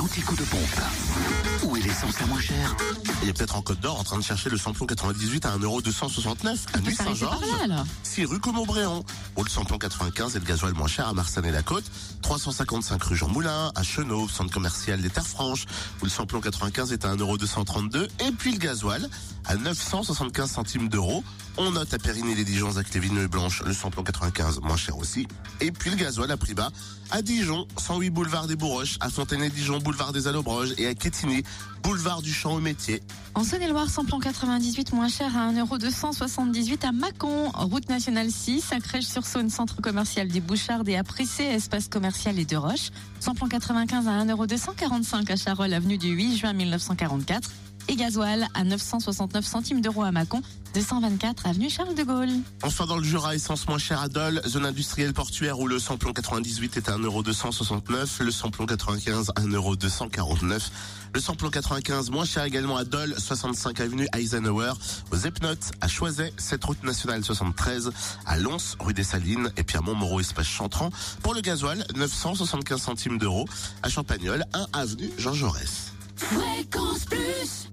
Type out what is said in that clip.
l'antico de pompe. Où est l'essence la moins chère Il est peut-être en Côte d'Or en train de chercher le samplon 98 à 1,269€ à Nuit s'arrêter par Saint-Georges. là, alors. 6 rue Comont-Bréant. Ou le samplon 95 et le gasoil moins cher à Marsanne et la Côte. 355 rue Jean Moulin, à Chenauve, centre commercial des Terres Franches, où le samplon 95 est à 1,232€. Et puis le gasoil à 975 centimes d'euros. On note à Périgny les Dijons avec les Vineux Blanches, le samplon 95 moins cher aussi. Et puis le gasoil à prix bas à Dijon, 108 boulevard des Bourroches, à Fontenay-Dijon, boulevard des Allobroges et à Quétigny, boulevard du Champ aux Métiers. En Saône-et-Loire, samplon 98 moins cher à 1,278€ à Mâcon, route nationale 6, à Crèche-sur-Saône, centre commercial des Bouchardes et à Prissé, espace commercial et de Roche. Samplon 95 à 1,245€ à Charolles, avenue du 8 juin 1944. Et gasoil à 969 centimes d'euros à Mâcon, 224 avenue Charles de Gaulle. Enfin dans le Jura, essence moins chère à Dole, zone industrielle portuaire où le samplon 98 est à 1,269€, le samplon 95 à 1,249€, le samplon 95 moins cher également à Dole, 65 avenue Eisenhower, aux Epnotes, à Choiset, 7 route nationale 73, à Lons, rue des Salines et puis à Montmoreau, espace Chantran. Pour le gasoil, 975 centimes d'euros, à Champagnol, 1 avenue Jean Jaurès. Fréquence Plus